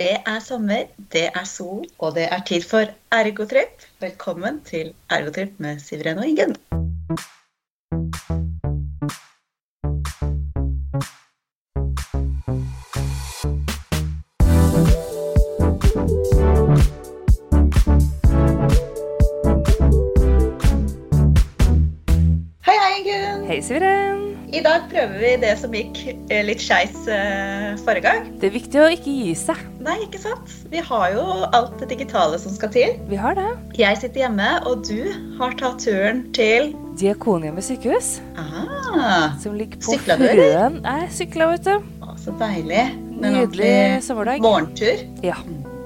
Det er sommer, det er sol, og det er tid for ergotripp. Velkommen til Ergotripp med Sivren og Ingunn. Det som gikk eh, litt skeis eh, forrige gang. Det er viktig å ikke gi seg. Nei, ikke sant? Vi har jo alt det digitale som skal til. Vi har det. Jeg sitter hjemme, og du har tatt turen til Diakonhjemmet sykehus, Ah, som ligger på? Frøen. Jeg sykla, vet du. å, så deilig. Nydelig sommerdag. morgentur. Ja,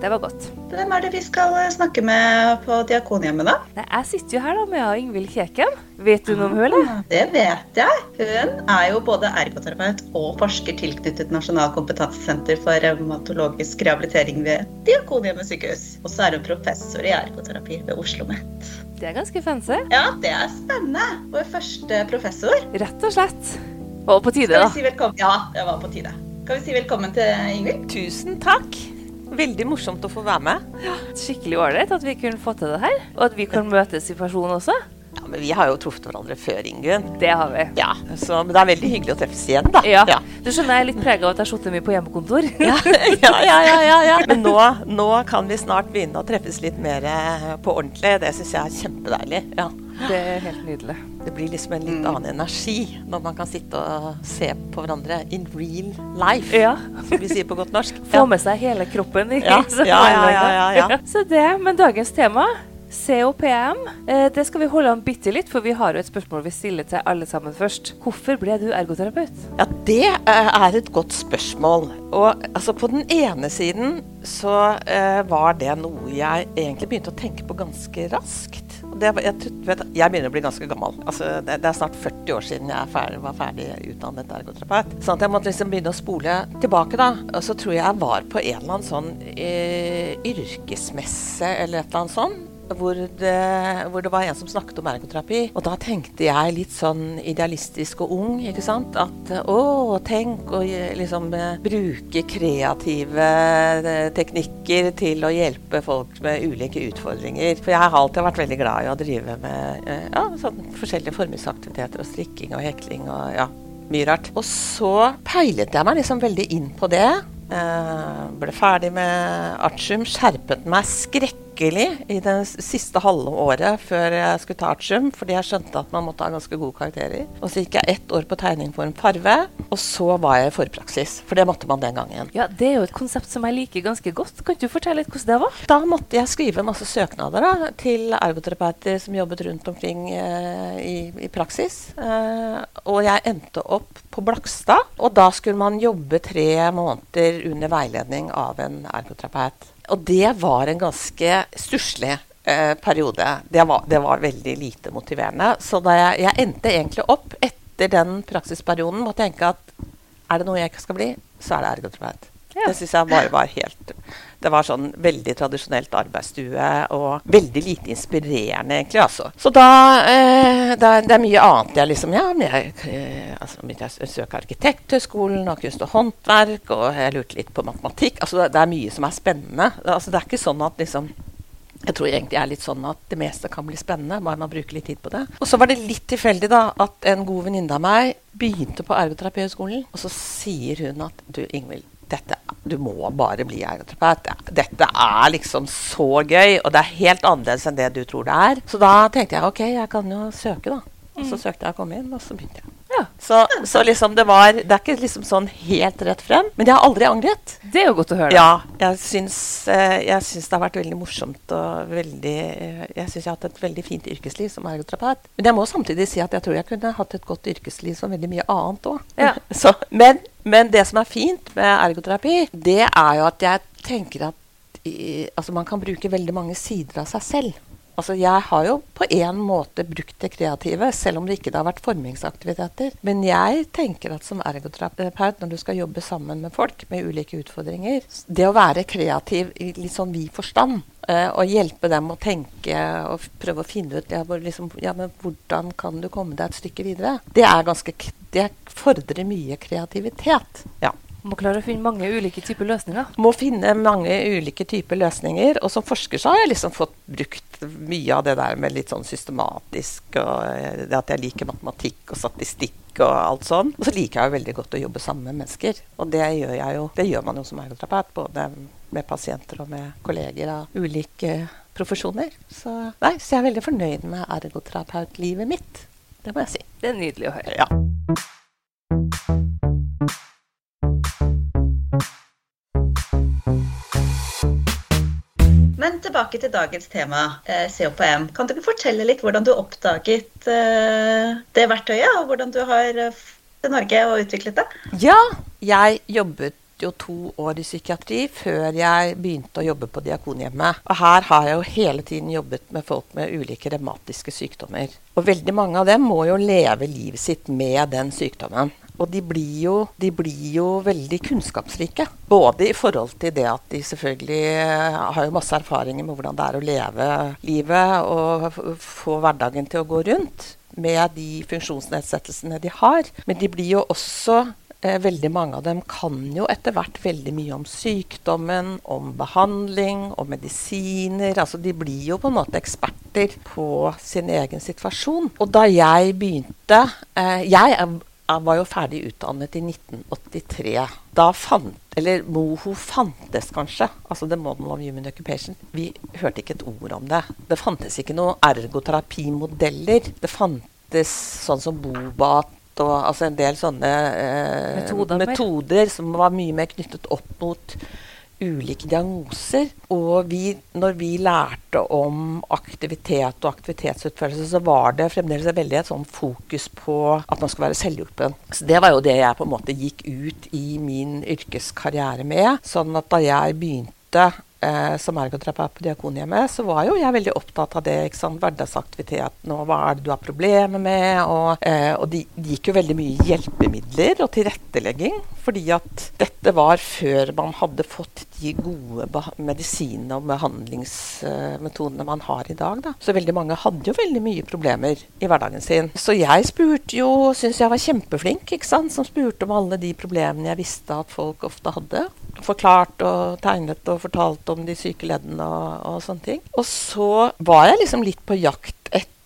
det var godt. Hvem er det vi skal eh, snakke med på Diakonhjemmet, da? Nei, jeg sitter jo her da med Ingvild Kjeken. Vet du noe om hun, eller? Ah, Det vet jeg. Hun er jo både ergoterapeut og forsker tilknyttet Nasjonal kompetansesenter for revmatologisk rehabilitering ved Diakonhjemmet sykehus. Og så er hun professor i ergoterapi ved Oslo OsloMet. Det er ganske fancy. Ja, det er spennende. Vår første professor. Rett og slett. Og på tide, da. Skal vi si velkommen? Ja, det var på tide. Skal vi si velkommen til Ingvild? Tusen takk. Veldig morsomt å få være med. Skikkelig ålreit at vi kunne få til det her. Og at vi kan møtes i person også. Ja, men Vi har jo truffet hverandre før, Ingunn. Det har vi. Ja, så, Men det er veldig hyggelig å treffes igjen, da. Ja. ja. Du skjønner, jeg er litt prega av at jeg har sittet mye på hjemmekontor. Ja, ja, ja, ja. Men nå, nå kan vi snart begynne å treffes litt mer eh, på ordentlig. Det syns jeg er kjempedeilig. Ja. Det er helt nydelig. Det blir liksom en litt annen energi når man kan sitte og se på hverandre in real life, Ja. som vi sier på godt norsk. Få med seg hele kroppen. Ja, ja, ja, ja, ja, ja. Så det, Men dagens tema, COPM, eh, det skal vi holde an bitte litt, for vi har jo et spørsmål vi stiller til alle sammen først. Hvorfor ble du ergoterapeut? Ja, det eh, er et godt spørsmål. Og altså, på den ene siden så eh, var det noe jeg egentlig begynte å tenke på ganske raskt. Det, jeg, vet, jeg begynner å bli ganske gammel. Altså, det, det er snart 40 år siden jeg er ferdig, var ferdig utdannet ergoterapeut. Sånn jeg måtte liksom begynne å spole tilbake. da. Og så tror jeg jeg var på en eller annen sånn eh, yrkesmesse eller et eller annet sånt hvor det, hvor det var en som snakket om ergoterapi. Og da tenkte jeg litt sånn idealistisk og ung, ikke sant. At å, tenk å liksom bruke kreative eh, teknikker til å hjelpe folk med ulike utfordringer. For jeg har alltid vært veldig glad i å drive med eh, ja, sånn forskjellige formingsaktiviteter og strikking og hekling og ja, mye rart. Og så peilet jeg meg liksom veldig inn på det. Eh, ble ferdig med artium, skjerpet meg skrekkelig i det siste halve året før jeg skulle ta artium, fordi jeg skjønte at man måtte ha ganske gode karakterer. Og så gikk jeg ett år på tegning for en farve, og så var jeg i forpraksis. For det måtte man den gangen. Ja, Det er jo et konsept som jeg liker ganske godt. Kan du fortelle litt hvordan det var? Da måtte jeg skrive masse søknader da, til ergoterapeuter som jobbet rundt omkring eh, i, i praksis. Eh, og jeg endte opp på Blakstad, og da skulle man jobbe tre måneder under veiledning av en ergoterapeut. Og det var en ganske stusslig eh, periode. Det var, det var veldig lite motiverende. Så da jeg, jeg endte egentlig opp etter den praksisperioden med å tenke at er det noe jeg ikke skal bli, så er det ergoterapeut. Ja. Det syns jeg bare var helt Det var sånn veldig tradisjonelt arbeidsstue og veldig lite inspirerende, egentlig. altså. Så da eh, er, det er mye annet jeg liksom Ja, men jeg, eh, altså, jeg å søke Arkitekthøgskolen og kunst og håndverk, og jeg lurte litt på matematikk. Altså, det, det er mye som er spennende. Altså, det er ikke sånn at liksom jeg tror egentlig er litt sånn at det meste kan bli spennende, bare man bruker litt tid på det. Og så var det litt tilfeldig da, at en god venninne av meg begynte på ergoterapihøgskolen. Og så sier hun at du Ingvild, dette, du må bare bli ergoterapeut. Dette er liksom så gøy, og det er helt annerledes enn det du tror det er. Så da tenkte jeg ok, jeg kan jo søke, da. Og så søkte jeg å komme inn, og så begynte jeg. Ja, Så, så liksom det var Det er ikke liksom sånn helt rett frem, men jeg har aldri angret. Det er jo godt å høre. Ja, jeg syns, eh, jeg syns det har vært veldig morsomt og veldig eh, Jeg syns jeg har hatt et veldig fint yrkesliv som ergoterapeut. Men jeg må samtidig si at jeg tror jeg kunne hatt et godt yrkesliv som veldig mye annet òg. Ja. men, men det som er fint med ergoterapi, det er jo at jeg tenker at i, altså man kan bruke veldig mange sider av seg selv. Altså Jeg har jo på en måte brukt det kreative, selv om det ikke har vært formingsaktiviteter. Men jeg tenker at som ergoterapeut, når du skal jobbe sammen med folk med ulike utfordringer Det å være kreativ i litt sånn vid forstand, eh, og hjelpe dem å tenke og prøve å finne ut ja, liksom, ja, men hvordan kan du komme deg et stykke videre, det er ganske Det fordrer mye kreativitet. Ja. Må klare å finne mange ulike typer løsninger. Må finne mange ulike typer løsninger. Og som forsker så har jeg liksom fått brukt mye av det der med litt sånn systematisk, og eh, det at jeg liker matematikk og statistikk og alt sånn. Og så liker jeg jo veldig godt å jobbe sammen med mennesker. Og det gjør, jeg jo, det gjør man jo som ergoterapeut, både med pasienter og med kolleger av ulike profesjoner. Så, nei, så jeg er veldig fornøyd med ergoterapeutlivet mitt. Det må jeg si. Det er nydelig å høre. Ja. Men tilbake til dagens tema, eh, COPM. Kan du fortelle litt hvordan du oppdaget eh, det verktøyet, og hvordan du har eh, til Norge og utviklet det? Ja, jeg jobbet jo to år i psykiatri før jeg begynte å jobbe på Diakonhjemmet. Og her har jeg jo hele tiden jobbet med folk med ulike revmatiske sykdommer. Og veldig mange av dem må jo leve livet sitt med den sykdommen. Og de blir, jo, de blir jo veldig kunnskapsrike. Både i forhold til det at de selvfølgelig eh, har jo masse erfaringer med hvordan det er å leve livet og få hverdagen til å gå rundt med de funksjonsnedsettelsene de har. Men de blir jo også eh, Veldig mange av dem kan jo etter hvert veldig mye om sykdommen, om behandling, om medisiner. Altså de blir jo på en måte eksperter på sin egen situasjon. Og da jeg begynte eh, Jeg jeg var jo ferdig utdannet i 1983. Da fant Eller MOHO fantes kanskje. Altså The Model of Human Occupation. Vi hørte ikke et ord om det. Det fantes ikke noen ergoterapimodeller. Det fantes sånn som Bobat og altså en del sånne eh, Metoder, metoder som var mye mer knyttet opp mot ulike diagnoser. Og vi, når vi lærte om aktivitet og aktivitetsutførelse, så var det fremdeles veldig et sånn fokus på at man skulle være selvhjulpen. Så det var jo det jeg på en måte gikk ut i min yrkeskarriere med. Sånn at da jeg begynte eh, som ergoterapeut på Diakonhjemmet, så var jo jeg veldig opptatt av det. ikke sant, Hverdagsaktiviteten og hva er det du har problemer med. Og, eh, og de, de, gikk jo veldig mye hjelpemidler og tilrettelegging. Fordi at dette var før man hadde fått de gode medisinene og behandlingsmetodene man har i dag. Da. Så veldig mange hadde jo veldig mye problemer i hverdagen sin. Så jeg spurte jo, syns jeg var kjempeflink, ikke sant, som spurte om alle de problemene jeg visste at folk ofte hadde. Forklart og tegnet og fortalt om de syke leddene og, og sånne ting. Og så var jeg liksom litt på jakt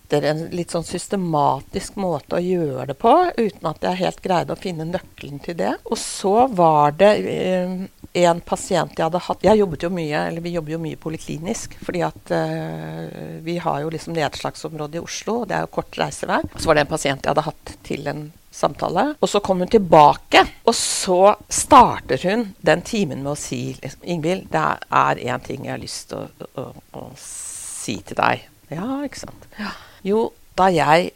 etter en litt sånn systematisk måte å gjøre det på, uten at jeg helt greide å finne nøkkelen til det. Og så var det eh, en pasient jeg hadde hatt Jeg jobbet jo mye, eller vi jobber jo mye poliklinisk, fordi at eh, vi har jo liksom nedslagsområde i Oslo, og det er jo kort reisevei. Så var det en pasient jeg hadde hatt til en samtale. Og så kom hun tilbake, og så starter hun den timen med å si liksom, Ingvild, det er én ting jeg har lyst til å, å, å, si til deg. Ja, ikke sant. Ja. Jo, da jeg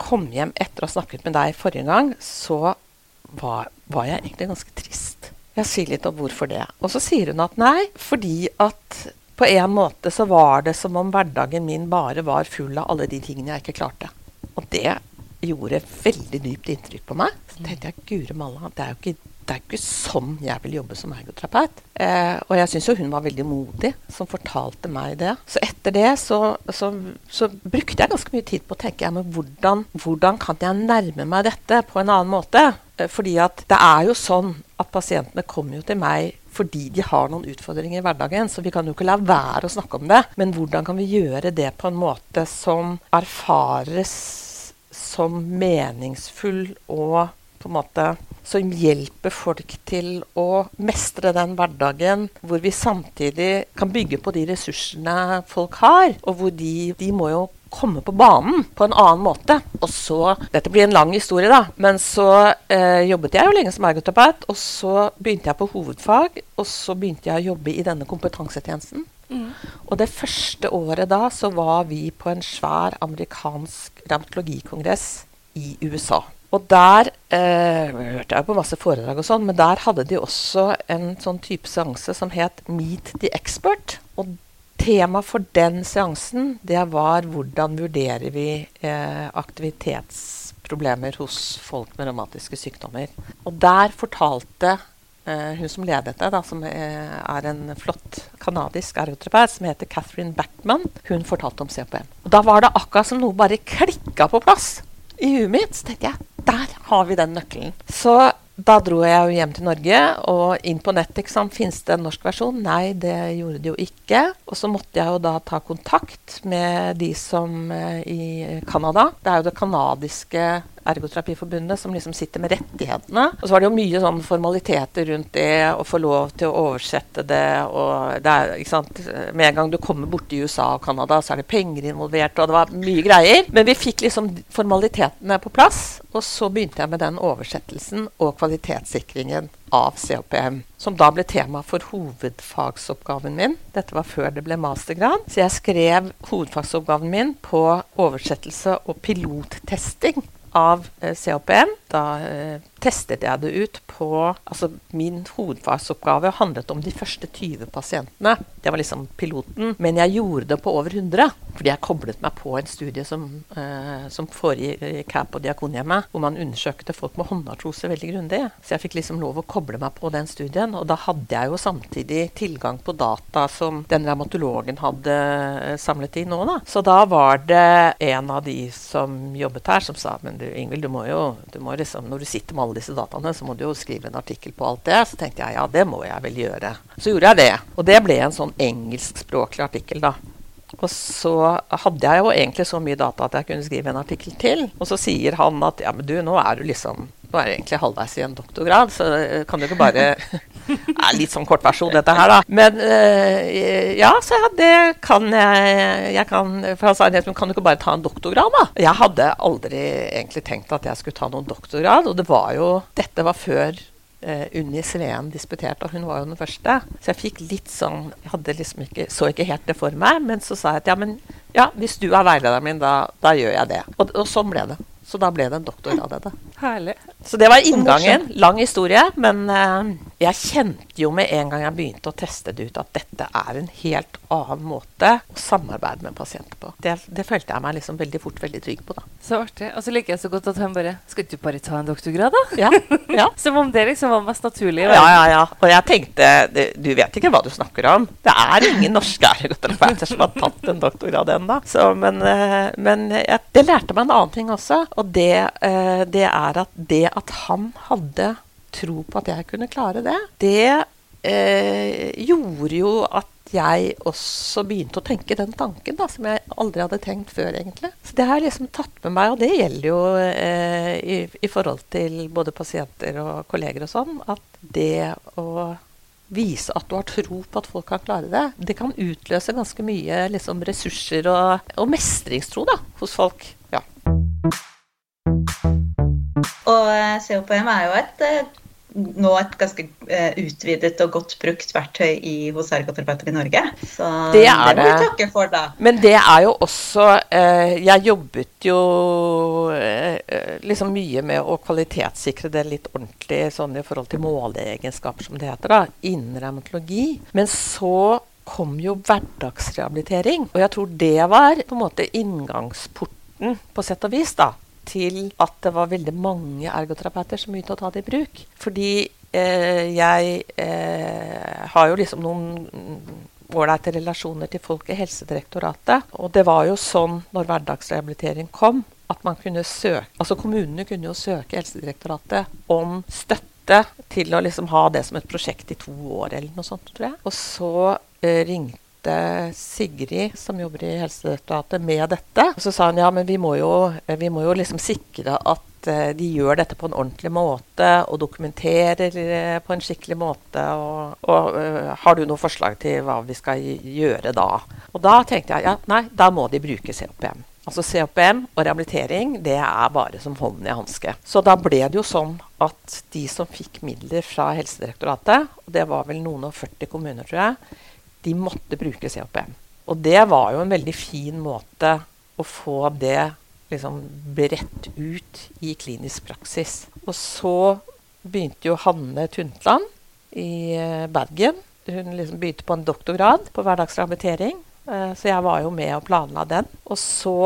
kom hjem etter å ha snakket med deg forrige gang, så var, var jeg egentlig ganske trist. Jeg sier litt om hvorfor det. Og så sier hun at nei, fordi at på en måte så var det som om hverdagen min bare var full av alle de tingene jeg ikke klarte. Og det gjorde veldig dypt inntrykk på meg. Så tenkte jeg gure malla, det er jo ikke er ikke sånn jeg vil jobbe som ergoterapeut. Eh, og jeg syns jo hun var veldig modig som fortalte meg det. Så etter det så, så, så brukte jeg ganske mye tid på å tenke ja, hvordan, hvordan, kan jeg nærme meg dette på en annen måte? Eh, fordi at det er jo sånn at pasientene kommer jo til meg fordi de har noen utfordringer i hverdagen. Så vi kan jo ikke la være å snakke om det. Men hvordan kan vi gjøre det på en måte som erfares som meningsfull og på en måte som hjelper folk til å mestre den hverdagen, hvor vi samtidig kan bygge på de ressursene folk har, og hvor de, de må jo komme på banen på en annen måte. Og så Dette blir en lang historie, da. Men så eh, jobbet jeg jo lenge som ergoterapeut. Og så begynte jeg på hovedfag, og så begynte jeg å jobbe i denne kompetansetjenesten. Mm. Og det første året da så var vi på en svær amerikansk revmatologikongress i USA. Og der eh, hørte jeg på masse foredrag og sånn, men der hadde de også en sånn type seanse som het Meet the Expert. Og tema for den seansen det var hvordan vurderer vi eh, aktivitetsproblemer hos folk med revmatiske sykdommer. Og der fortalte Uh, hun som ledet det, da, som er, er en flott kanadisk ergoterapeut som heter Catherine Backman, hun fortalte om CPM. Og da var det akkurat som noe bare klikka på plass i huet mitt. Så tenkte jeg der har vi den nøkkelen. Så da dro jeg jo hjem til Norge, og inn på nett. ikke Fins det en norsk versjon? Nei, det gjorde det jo ikke. Og så måtte jeg jo da ta kontakt med de som uh, i Canada. Det er jo det canadiske Ergoterapiforbundet som liksom sitter med rettighetene. Og så var det jo mye sånn formaliteter rundt det, å få lov til å oversette det. og det er, ikke sant, Med en gang du kommer borti USA og Canada, så er det penger involvert, og det var mye greier. Men vi fikk liksom formalitetene på plass, og så begynte jeg med den oversettelsen og kvalitetssikringen av COPM, som da ble tema for hovedfagsoppgaven min. Dette var før det ble mastergrad. Så jeg skrev hovedfagsoppgaven min på oversettelse og pilottesting av eh, COPM. Da eh, testet jeg det ut på Altså min hovedfagsoppgave handlet om de første 20 pasientene. Det var liksom piloten. Men jeg gjorde det på over 100. Fordi jeg koblet meg på en studie som, eh, som foregikk her på Diakonhjemmet, hvor man undersøkte folk med håndartrose veldig grundig. Så jeg fikk liksom lov å koble meg på den studien. Og da hadde jeg jo samtidig tilgang på data som den revmatologen hadde eh, samlet inn nå, da. Så da var det en av de som jobbet her, som sa men du Ingvild, du må jo du må liksom, når du sitter med alle disse dataene, så må du jo skrive en artikkel på alt det. Så tenkte jeg ja, det må jeg vel gjøre. Så gjorde jeg det. Og det ble en sånn engelskspråklig artikkel, da. Og så hadde jeg jo egentlig så mye data at jeg kunne skrive en artikkel til. Og så sier han at ja, men du, nå er du liksom Nå er egentlig halvveis i en doktorgrad, så kan du ikke bare ja, Litt sånn kortversjon, dette her, da. Men øh, ja, så ja, det kan jeg, jeg kan, For han sa kan du ikke bare ta en doktorgrad, da? Jeg hadde aldri egentlig tenkt at jeg skulle ta noen doktorgrad, og det var jo Dette var før uh, Unni Sveen disputerte, og hun var jo den første. Så jeg fikk litt sånn Jeg hadde liksom ikke, så ikke helt det for meg, men så sa jeg at ja, men ja, hvis du er veilederen min, da, da gjør jeg det. Og, og sånn ble det. Så da ble det en doktorgrad av det. Herlig. Så det var inngangen. Lang historie. Men uh, jeg kjente jo med en gang jeg begynte å teste det ut, at dette er en helt annen måte å samarbeide med pasienter på. Det, det følte jeg meg liksom veldig fort veldig trygg på. da. Så artig. Og så liker jeg så godt at han bare Skal du bare ta en doktorgrad, da? Ja, ja. Som om det liksom var mest naturlig. Ja, ja, ja. Og jeg tenkte det, Du vet ikke hva du snakker om. Det er ingen norske ergoterapeuter som har tatt en doktorgrad ennå. Men, uh, men jeg, det lærte meg en annen ting også. Og det, uh, det er at det at han hadde tro på at jeg kunne klare det, det eh, gjorde jo at jeg også begynte å tenke den tanken da, som jeg aldri hadde tenkt før. egentlig. Så Det har liksom tatt med meg, og det gjelder jo eh, i, i, forhold til både pasienter og kolleger og sånn, at det å vise at du har tro på at folk kan klare det, det kan utløse ganske mye liksom, ressurser og, og mestringstro da, hos folk. Ja. Og eh, COPM er jo et eh, nå et ganske uh, utvidet og godt brukt verktøy i, hos ergoterapeuter i Norge. Så det, er det må vi takke for, da. Men det er jo også uh, Jeg jobbet jo uh, liksom mye med å kvalitetssikre det litt ordentlig sånn i forhold til måleegenskaper, som det heter, da, innen revmatologi. Men så kom jo hverdagsrehabilitering. Og jeg tror det var på en måte inngangsporten, på sett og vis, da, til at det var veldig mange ergoterapeuter som begynte å ta det i bruk. Fordi eh, jeg eh, har jo liksom noen ålreite relasjoner til folk i Helsedirektoratet. Og det var jo sånn når hverdagsrehabilitering kom, at man kunne søke Altså kommunene kunne jo søke Helsedirektoratet om støtte til å liksom ha det som et prosjekt i to år eller noe sånt, tror jeg. Og så eh, ringte ringte Sigrid, som jobber i Helsedirektoratet, med dette. Og så sa hun ja, men vi må jo, vi må jo liksom sikre at eh, de gjør dette på en ordentlig måte og dokumenterer eh, på en skikkelig måte. Og, og har du noe forslag til hva vi skal gjøre da? Og da tenkte jeg ja, nei, da må de bruke COPM. Altså COPM og rehabilitering det er bare som hånden i hanske. Så da ble det jo sånn at de som fikk midler fra Helsedirektoratet, og det var vel noen og 40 kommuner, tror jeg, de måtte bruke COPM. Og det var jo en veldig fin måte å få det liksom bredt ut i klinisk praksis. Og så begynte jo Hanne Tuntland i eh, Bergen. Hun liksom begynte på en doktorgrad på hverdagsrehabilitering. Eh, så jeg var jo med og planla den. Og så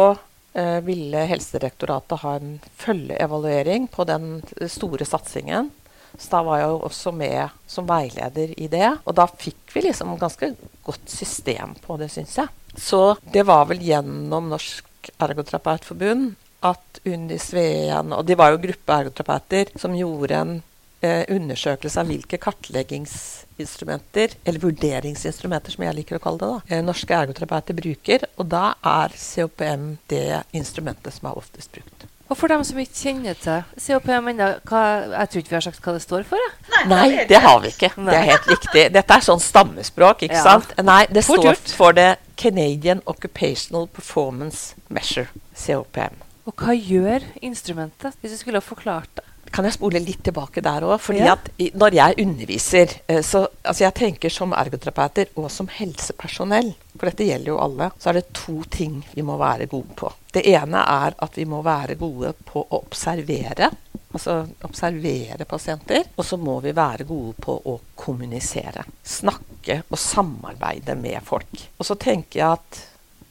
eh, ville Helsedirektoratet ha en følgeevaluering på den store satsingen så da var jeg jo også med som veileder i det. Og da fikk vi liksom ganske godt system på det, syns jeg. Så det var vel gjennom Norsk Ergoterapeutforbund at Unni Sveen Og de var jo gruppe ergoterapeuter som gjorde en eh, undersøkelse av hvilke kartleggingsinstrumenter, eller vurderingsinstrumenter som jeg liker å kalle det, da, eh, norske ergoterapeuter bruker. Og da er COPM det instrumentet som er oftest brukt. Og for dem som ikke kjenner til COPM ennå, jeg tror ikke vi har sagt hva det står for? Jeg. Nei, det har vi ikke. Det er helt riktig. Dette er sånn stammespråk, ikke Ja. sant? Nei, det Fort står gjort. for det Canadian Occupational Performance Measure, COPM. Og hva gjør instrumentet, hvis du skulle ha forklart det? Kan jeg spole litt tilbake der òg? Fordi Ja. at i, når jeg underviser eh, så, altså Jeg tenker som ergoterapeuter og som helsepersonell, for dette gjelder jo alle, så er det to ting vi må være gode på. Det ene er at vi må være gode på å observere. Altså observere pasienter. Og så må vi være gode på å kommunisere. Snakke og samarbeide med folk. Og så tenker jeg at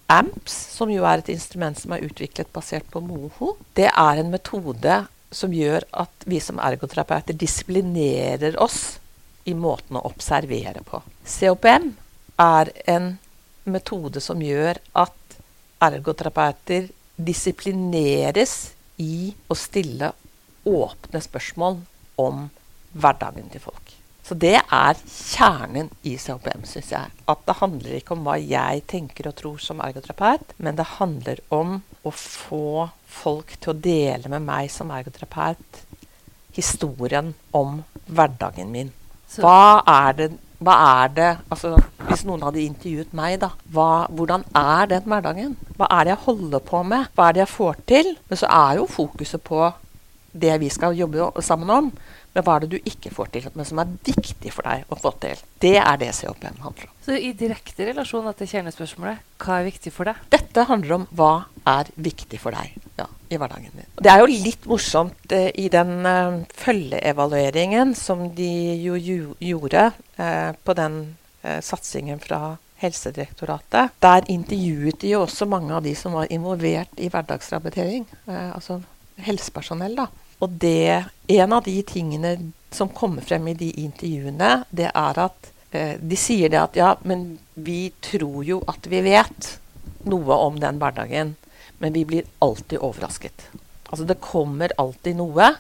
AMPS, som jo er et instrument som er utviklet basert på MOHO, det er en metode som gjør at vi som ergoterapeuter disiplinerer oss i måten å observere på. COPM er en metode som gjør at ergoterapeuter disiplineres i å stille åpne spørsmål om hverdagen til folk. Så det er kjernen i COPM, syns jeg. At det handler ikke om hva jeg tenker og tror som ergoterapeut, men det handler om å få folk til å dele med meg som ergoterapeut historien om hverdagen min. Hva er det hva er det altså Hvis noen hadde intervjuet meg, da. Hva, hvordan er den hverdagen? Hva er det jeg holder på med? Hva er det jeg får til? Men så er jo fokuset på det vi skal jobbe sammen om. Men hva er det du ikke får til, men som er viktig for deg å få til? Det er det COPM handler om. Så i direkte relasjon til kjernespørsmålet, hva er viktig for deg? Dette handler om hva er viktig for deg ja, i hverdagen din. Det er jo litt morsomt eh, i den eh, følgeevalueringen som de jo, jo gjorde eh, på den eh, satsingen fra Helsedirektoratet. Der intervjuet de jo også mange av de som var involvert i hverdagsrehabilitering. Eh, altså helsepersonell, da. Og det, en av de tingene som kommer frem i de intervjuene, det er at eh, de sier det at ja, men vi tror jo at vi vet noe om den hverdagen, men vi blir alltid overrasket. Altså det kommer alltid noe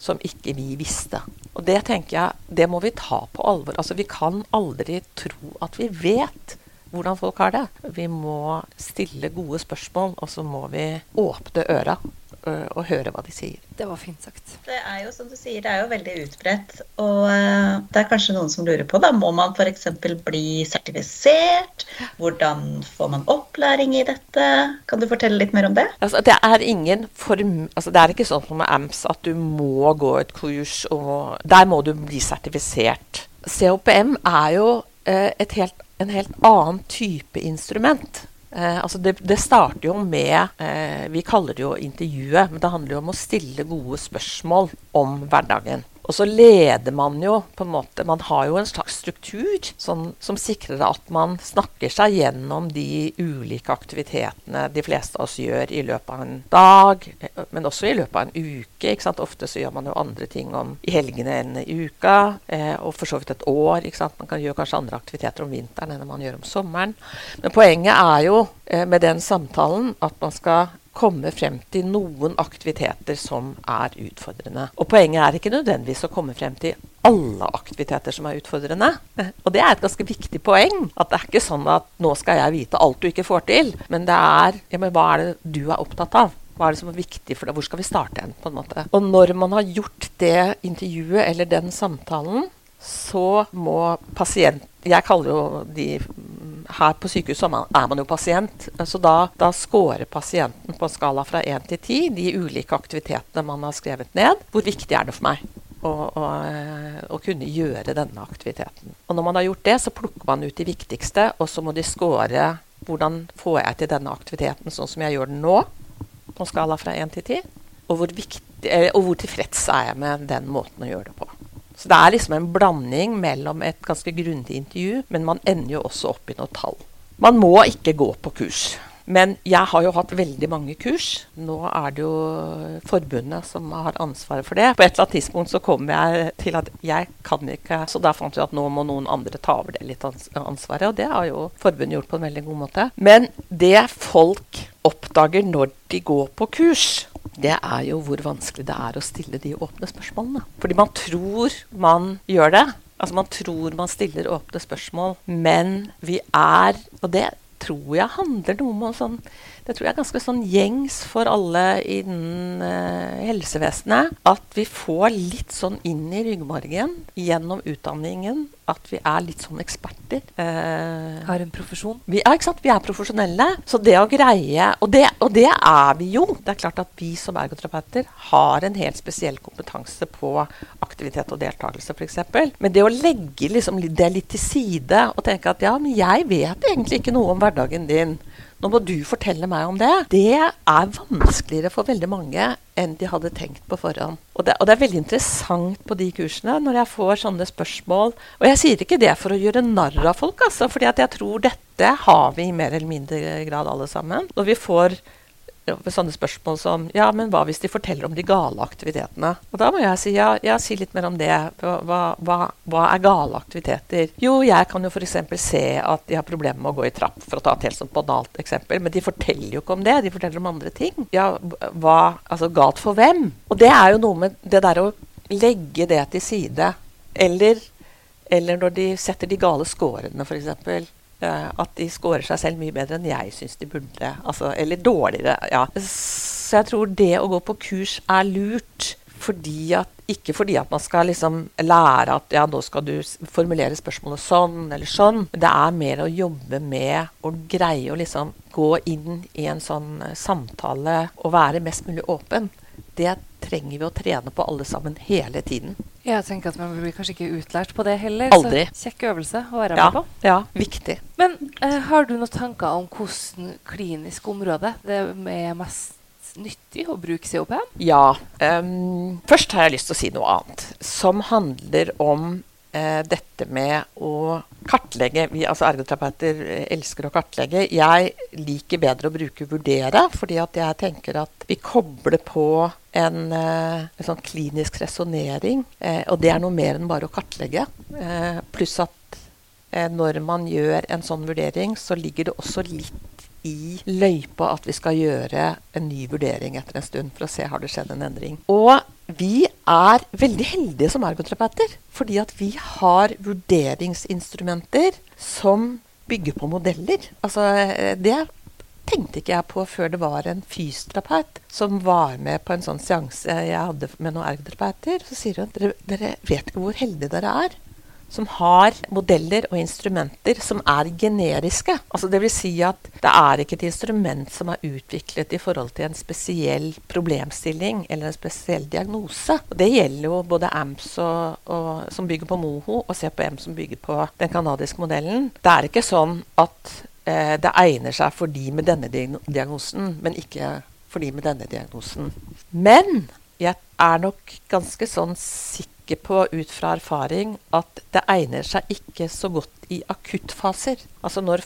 som ikke vi visste. Og det tenker jeg, det må vi ta på alvor. Altså vi kan aldri tro at vi vet hvordan folk har det. Vi må stille gode spørsmål, og så må vi åpne øra og høre hva de sier. Det var fint sagt. Det er jo som du sier, det er jo veldig utbredt. Og eh, det er kanskje noen som lurer på, da må man f.eks. bli sertifisert? Hvordan får man opplæring i dette? Kan du fortelle litt mer om det? Altså, det er ingen form altså, Det er ikke sånn som med AMS at du må gå et kurs, og der må du bli sertifisert. COPM er jo eh, et helt, en helt annen type instrument. Eh, altså det, det starter jo med eh, Vi kaller det jo intervjuet, men det handler jo om å stille gode spørsmål om hverdagen. Og så leder man jo på en måte Man har jo en slags struktur som, som sikrer at man snakker seg gjennom de ulike aktivitetene de fleste av oss gjør i løpet av en dag, men også i løpet av en uke. ikke sant? Ofte så gjør man jo andre ting om, i helgene enn i uka, eh, og for så vidt et år. ikke sant? Man kan gjøre kanskje andre aktiviteter om vinteren enn man gjør om sommeren. Men poenget er jo eh, med den samtalen at man skal komme frem til noen aktiviteter som er utfordrende. Og poenget er ikke nødvendigvis å komme frem til alle aktiviteter som er utfordrende. Og det er et ganske viktig poeng. At det er ikke sånn at nå skal jeg vite alt du ikke får til. Men det er ja, men hva er det du er opptatt av? Hva er det som er viktig for deg? Hvor skal vi starte hen? på en måte? Og når man har gjort det intervjuet eller den samtalen, så må pasient Jeg kaller jo de her på sykehuset er man jo pasient, så da, da scorer pasienten på en skala fra 1 til 10 de ulike aktivitetene man har skrevet ned. Hvor viktig er det for meg å, å kunne gjøre denne aktiviteten? Og når man har gjort det, så plukker man ut de viktigste, og så må de score hvordan får jeg til denne aktiviteten sånn som jeg gjør den nå, på en skala fra 1 til 10. Og hvor, viktig, og hvor tilfreds er jeg med den måten å gjøre det på. Så det er liksom en blanding mellom et ganske grundig intervju, men man ender jo også opp i noe tall. Man må ikke gå på kurs. Men jeg har jo hatt veldig mange kurs. Nå er det jo forbundet som har ansvaret for det. På et eller annet tidspunkt så kom jeg til at jeg kan ikke Så da fant vi at nå må noen andre ta over det litt ansvaret, og det har jo forbundet gjort på en veldig god måte. Men det folk oppdager når de går på kurs, det er jo hvor vanskelig det er å stille de åpne spørsmålene. Fordi man tror man gjør det. Altså Man tror man stiller åpne spørsmål, men vi er Og det tror jeg handler noe om sånn det tror jeg er ganske sånn gjengs for alle innen eh, helsevesenet. At vi får litt sånn inn i ryggmargen gjennom utdanningen at vi er litt sånn eksperter. Eh, Har en profesjon? Vi, ja, ikke sant? Vi er profesjonelle. Så det å greie og det, og det er vi jo. Det er klart at vi som ergoterapeuter har en helt spesiell kompetanse på aktivitet og deltakelse, f.eks. Men det å legge liksom det litt til side og tenke at ja, men jeg vet egentlig ikke noe om hverdagen din. Nå må du fortelle meg om det. Det er vanskeligere for veldig mange enn de hadde tenkt på forhånd. Og det, og det, er veldig interessant på de kursene når jeg får sånne spørsmål. Og jeg sier ikke det for å gjøre narr av folk, altså, fordi jeg tror dette har vi i mer eller mindre grad alle sammen. Når vi får sånne spørsmål som Ja, men hva hvis de forteller om de gale aktivitetene? Og da må jeg si ja, ja si litt mer om det. Hva, hva, hva er gale aktiviteter? Jo, jeg kan jo f.eks. se at de har problemer med å gå i trapp, for å ta et helt sånt banalt eksempel. Men de forteller jo ikke om det, de forteller om andre ting. Ja, hva Altså galt for hvem? Og det er jo noe med det der å legge det til side. Eller, eller når de setter de gale scorene, f.eks. Uh, at de scorer seg selv mye bedre enn jeg syns de burde. Altså, eller dårligere. Ja. Så jeg tror det å gå på kurs er lurt. Fordi at, ikke fordi at man skal liksom lære at ja, nå skal du formulere spørsmålet sånn eller sånn. Det er mer å jobbe med å greie å liksom gå inn i en sånn uh, samtale og være mest mulig åpen. Det trenger vi å trene på alle sammen hele tiden. Jeg tenker at Man blir kanskje ikke utlært på det heller. Aldri. Så kjekk øvelse å være ja, med på. Ja, viktig. Men eh, har du noen tanker om hvordan klinisk område det er mest nyttig å bruke COPM? Ja. Um, først har jeg lyst til å si noe annet. Som handler om uh, dette med å kartlegge. Vi altså ergoterapeuter eh, elsker å kartlegge. Jeg liker bedre å bruke 'vurdere', fordi at jeg tenker at vi kobler på en, uh, en sånn klinisk resonnering. Uh, og det er noe mer enn bare å kartlegge. Uh, pluss at når man gjør en sånn vurdering, så ligger det også litt i løypa at vi skal gjøre en ny vurdering etter en stund for å se har det skjedd en endring. Og vi er veldig heldige som ergoterapeuter, fordi at vi har vurderingsinstrumenter som bygger på modeller. Altså, det tenkte ikke jeg på før det var en fysioterapeut som var med på en sånn seanse jeg hadde med noen ergoterapeuter. Så sier hun at dere, dere vet ikke hvor heldige dere er som har modeller og instrumenter som er generiske. Altså vil si at det er ikke et instrument som er utviklet i forhold til en spesiell problemstilling eller en spesiell diagnose. Og det gjelder jo både AMS og, og, som bygger på Moho, og CPM som bygger på den canadiske modellen. Det er ikke sånn at eh, det egner seg for de med denne diagnosen, men ikke for de med denne diagnosen. Men jeg er nok ganske sånn sikker på ut fra erfaring at det egner seg ikke så godt i akuttfaser. Altså når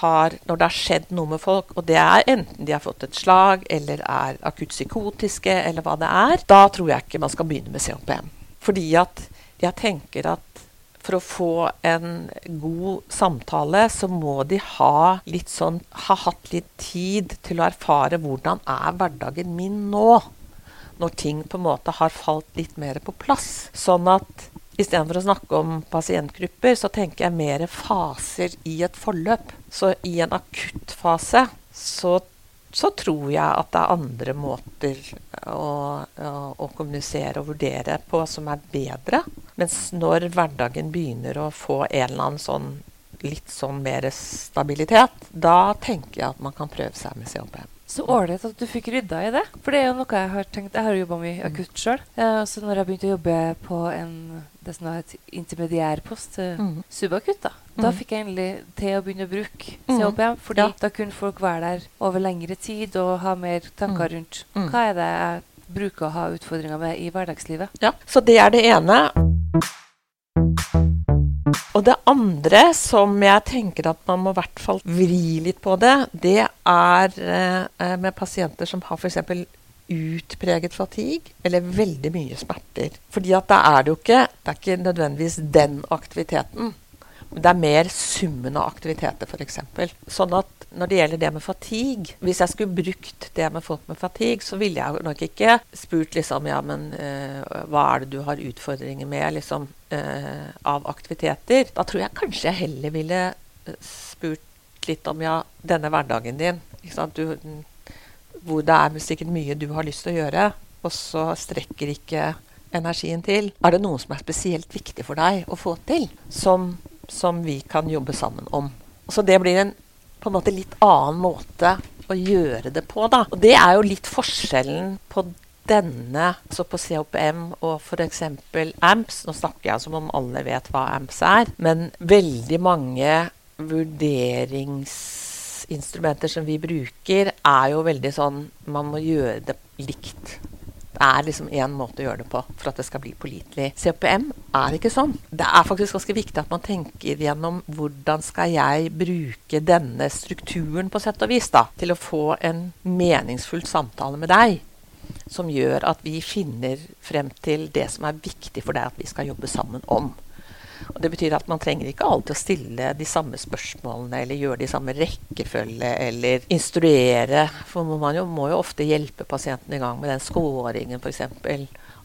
har Når det har skjedd noe med folk, og det er enten de har fått et slag eller er akutt psykotiske eller hva det er, da tror jeg ikke man skal begynne med COPM. Fordi at jeg tenker at for å få en god samtale, så må de ha litt sånn Ha hatt litt tid til å erfare hvordan er hverdagen min nå når ting på en måte har falt litt mer på plass. Sånn at istedenfor å snakke om pasientgrupper, så tenker jeg mer faser i et forløp. Så i en akuttfase så, så tror jeg at det er andre måter å, å, å, kommunisere og vurdere på som er bedre. Mens når hverdagen begynner å få en eller annen sånn litt sånn mer stabilitet, da tenker jeg at man kan prøve seg med COPM. Så ålreit at du fikk rydda i det. For det er jo noe jeg har tenkt Jeg har jobba mye akutt sjøl. Eh, så når jeg begynte å jobbe på en, det som er et intermediærpost, eh, mm. subakutt, da, mm. da fikk jeg endelig til å begynne å bruke COPM. Fordi ja. da kunne folk være der over lengre tid og ha mer tanker mm. rundt mm. hva er det jeg bruker å ha utfordringer med i hverdagslivet. Ja, Så det er det ene. Og det andre som jeg tenker at man må i hvert fall vri litt på det, det er eh, med pasienter som har f.eks. utpreget fatigue eller veldig mye smerter. Fordi at da er det jo ikke Det er ikke nødvendigvis den aktiviteten Det er mer summen av aktiviteter, f.eks. Sånn at når det gjelder det med fatigue Hvis jeg skulle brukt det med folk med fatigue, så ville jeg nok ikke spurt liksom Ja, men uh, hva er det du har utfordringer med liksom uh, av aktiviteter? Da tror jeg kanskje jeg heller ville spurt litt om ja, denne hverdagen din. Du, hvor det er sikkert mye du har lyst til å gjøre, og så strekker ikke energien til. Er det noe som er spesielt viktig for deg å få til, som, som vi kan jobbe sammen om? Så det blir en på en måte litt annen måte å gjøre det på, da. Og det er jo litt forskjellen på denne, altså på COPM og f.eks. AMPS. Nå snakker jeg som om alle vet hva AMPS er, men veldig mange vurderingsinstrumenter som vi bruker, er jo veldig sånn Man må gjøre det likt. Det er liksom én måte å gjøre det på for at det skal bli pålitelig. CPM er ikke sånn. Det er faktisk ganske viktig at man tenker gjennom hvordan skal jeg bruke denne strukturen på sett og vis da, til å få en meningsfull samtale med deg. Som gjør at vi finner frem til det som er viktig for deg at vi skal jobbe sammen om. Og Det betyr at man trenger ikke alltid å stille de samme spørsmålene eller gjøre de samme rekkefølge eller instruere. For man jo, må jo ofte hjelpe pasienten i gang med den scoringen f.eks.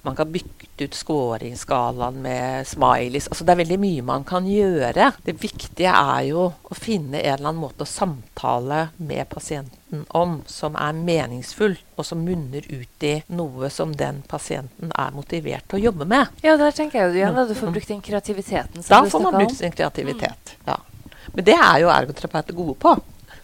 Man kan bytte ut scoringsskalaen med smileys. Altså, det er veldig mye man kan gjøre. Det viktige er jo å finne en eller annen måte å samtale med pasienten om som er meningsfull, og som munner ut i noe som den pasienten er motivert til å jobbe med. Ja, der tenker jeg jo igjen at du får brukt den kreativiteten. da får man brukt sin kreativitet. Mm. Ja. Men det er jo ergoterapeuter gode på.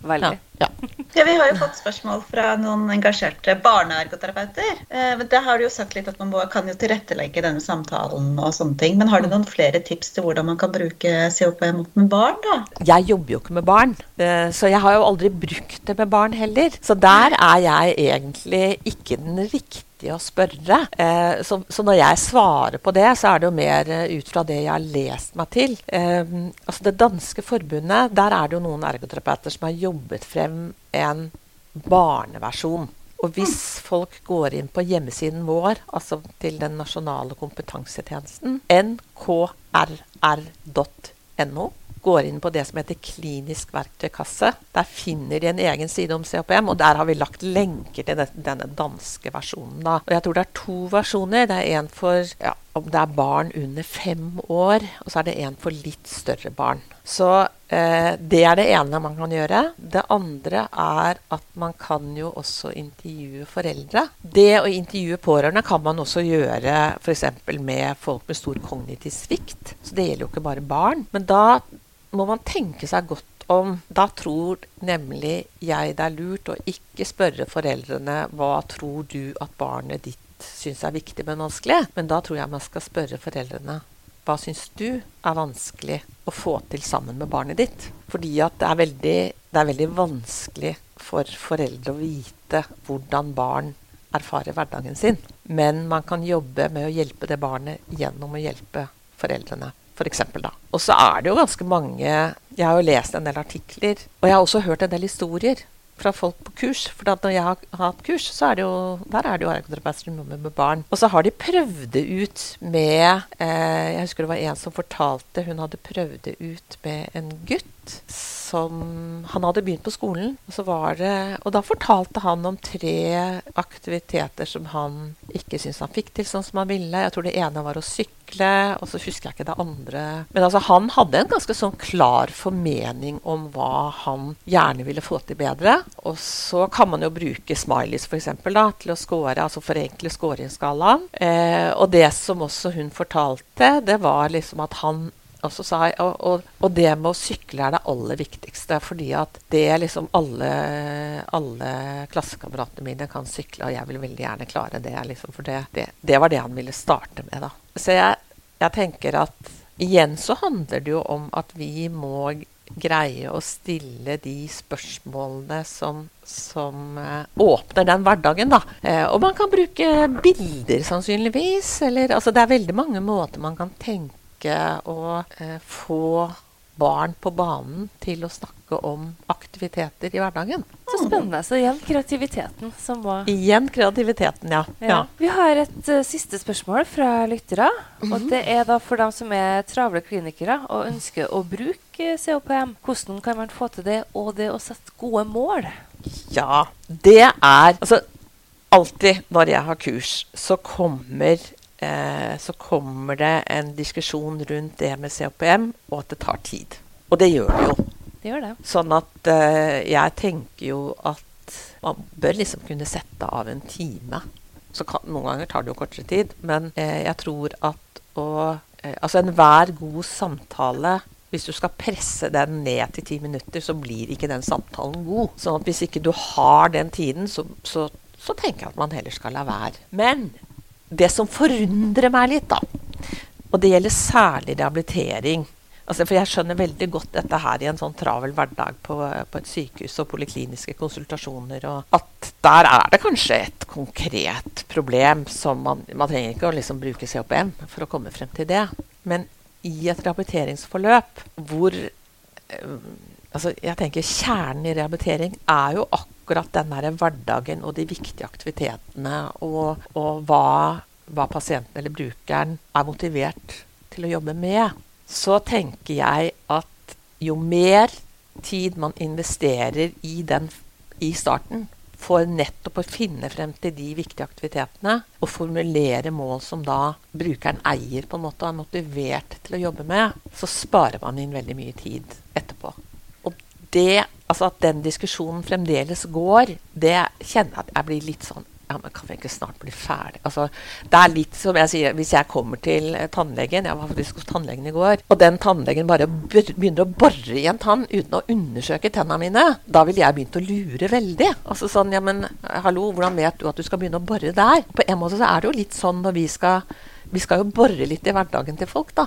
Veldig. Ja. ja. Vi har jo fått spørsmål fra noen engasjerte barneergoterapeuter. Eh, det har du jo sagt litt at Man må, kan jo tilrettelegge denne samtalen. og sånne ting, Men har du noen flere tips til hvordan man kan bruke COPM med barn? da? Jeg jobber jo ikke med barn, eh, så jeg har jo aldri brukt det med barn heller. Så der er jeg egentlig ikke den riktige viktig å spørre. Eh, så, så, når jeg svarer på det, så er det jo mer eh, ut fra det jeg har lest meg til. Eh, altså Det danske forbundet, der er det jo noen ergoterapeuter som har jobbet frem en barneversjon. Og hvis folk går inn på hjemmesiden vår, altså til den nasjonale kompetansetjenesten, nkrr.no, går inn på det som heter klinisk verktøykasse. Der finner de en egen side om COPM, og der har vi lagt lenker til denne danske versjonen. Da. Og jeg tror det er to versjoner. Det er en for ja, om det er barn under fem år, og så er det en for litt større barn. Så eh, det er det ene man kan gjøre. Det andre er at man kan jo også intervjue foreldre. Det å intervjue pårørende kan man også gjøre f.eks. med folk med stor kognitiv svikt. Så det gjelder jo ikke bare barn. Men da må man tenke seg godt om. Da tror nemlig jeg det er lurt å ikke spørre foreldrene hva tror du at barnet ditt syns er viktig, men vanskelig. Men da tror jeg man skal spørre foreldrene hva syns du er vanskelig å få til sammen med barnet ditt? Fordi at det er veldig, det er veldig vanskelig for foreldre å vite hvordan barn erfarer hverdagen sin. Men man kan jobbe med å hjelpe det barnet gjennom å hjelpe foreldrene f.eks. Og så er det jo ganske mange Jeg har jo lest en del artikler, og jeg har også hørt en del historier fra folk på kurs. For når jeg har hatt kurs, så er det jo, der er det jo ergoterapeuter med barn. Og så har de prøvd det ut med eh, Jeg husker det var en som fortalte hun hadde prøvd det ut med en gutt som Han hadde begynt på skolen, og, det, og da fortalte han om tre aktiviteter som han ikke syntes han fikk til sånn som han ville. Jeg tror det ene var å sykle, og så husker jeg ikke det andre. Men altså, han hadde en ganske sånn klar formening om hva han gjerne ville få til bedre. Og så kan man jo bruke smileys da, til å score, altså forenkle scoringsskalaen. Eh, og det som også hun fortalte, det var liksom at han og, jeg, og, og, og, det med å sykle er det aller viktigste. Fordi at det liksom alle, alle klassekameratene mine kan sykle, og jeg vil veldig gjerne klare det. Liksom, for det, det, det, var det han ville starte med. Da. Så jeg, jeg tenker at igjen så handler det jo om at vi må greie å stille de spørsmålene som, som uh, åpner den hverdagen. Da. Uh, og man kan bruke bilder, sannsynligvis. Eller, altså, det er veldig mange måter man kan tenke ønske å eh, få barn på banen til å snakke om aktiviteter i hverdagen. Så spennende. Så igjen kreativiteten som må Igjen kreativiteten, ja. ja. ja. Vi har et uh, siste spørsmål fra lyttere. Og Mhm. det er da for dem som er travle klinikere og ønsker å bruke COPM. Hvordan kan man få til det, og det å sette gode mål? Ja, det er Altså, alltid når jeg har kurs, så kommer, eh, så kommer det en diskusjon rundt det med COPM, og at det tar tid. Og det gjør det jo. Det gjør det. Sånn at eh, jeg tenker jo at man bør liksom kunne sette av en time. Så kan, noen ganger tar det jo kortere tid, men eh, jeg tror at å eh, Altså enhver god samtale hvis du skal presse den ned til ti minutter, så blir ikke den samtalen god. Sånn at hvis ikke du har den tiden, så, så, så tenker jeg at man heller skal la være. Men det som forundrer meg litt, da, og det gjelder særlig rehabilitering altså For jeg skjønner veldig godt dette her i en sånn travel hverdag på, på et sykehus og polikliniske konsultasjoner, og at der er det kanskje et konkret problem som man Man trenger ikke å liksom bruke COPM for å komme frem til det. Men i et rehabiliteringsforløp hvor eh, altså jeg tenker Kjernen i rehabilitering er jo akkurat den der hverdagen og de viktige aktivitetene, og, og hva, hva pasienten eller brukeren er motivert til å jobbe med. Så tenker jeg at jo mer tid man investerer i, den, i starten, for nettopp å finne frem til de viktige aktivitetene og formulere mål som da brukeren eier på en måte og er motivert til å jobbe med, så sparer man inn veldig mye tid etterpå. Det, altså at den diskusjonen fremdeles går, det kjenner jeg at jeg blir litt sånn ja, men kan vi ikke snart bli ferdig? Altså, det er litt som jeg sier, hvis jeg kommer til tannlegen Jeg var faktisk hos tannlegen i går, og den tannlegen bare begynner å bore i en tann uten å undersøke tennene mine, da ville jeg begynt å lure veldig. Altså sånn, ja, men hallo, hvordan vet du at du skal begynne å bore der? På en måte så er det jo litt sånn når vi skal Vi skal jo bore litt i hverdagen til folk, da.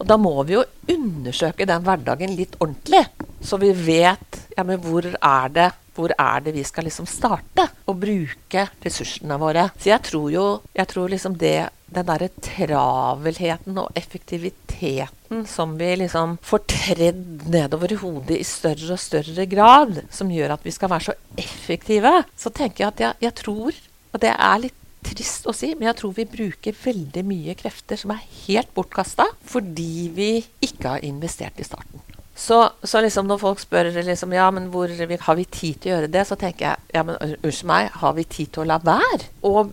Og da må vi jo undersøke den hverdagen litt ordentlig, så vi vet ja, hvor er det hvor er det vi skal liksom starte å bruke ressursene våre. Så jeg tror jo jeg tror liksom det, den derre travelheten og effektiviteten som vi liksom får tredd nedover i hodet i større og større grad, som gjør at vi skal være så effektive, så tenker jeg at jeg, jeg tror, og det er litt trist å si, men jeg tror vi bruker veldig mye krefter som er helt bortkasta fordi vi ikke har investert i starten. Så, så liksom når folk spør liksom, ja, men hvor har vi tid til å gjøre det, så tenker jeg ja, men unnskyld meg, har vi tid til å la være? Og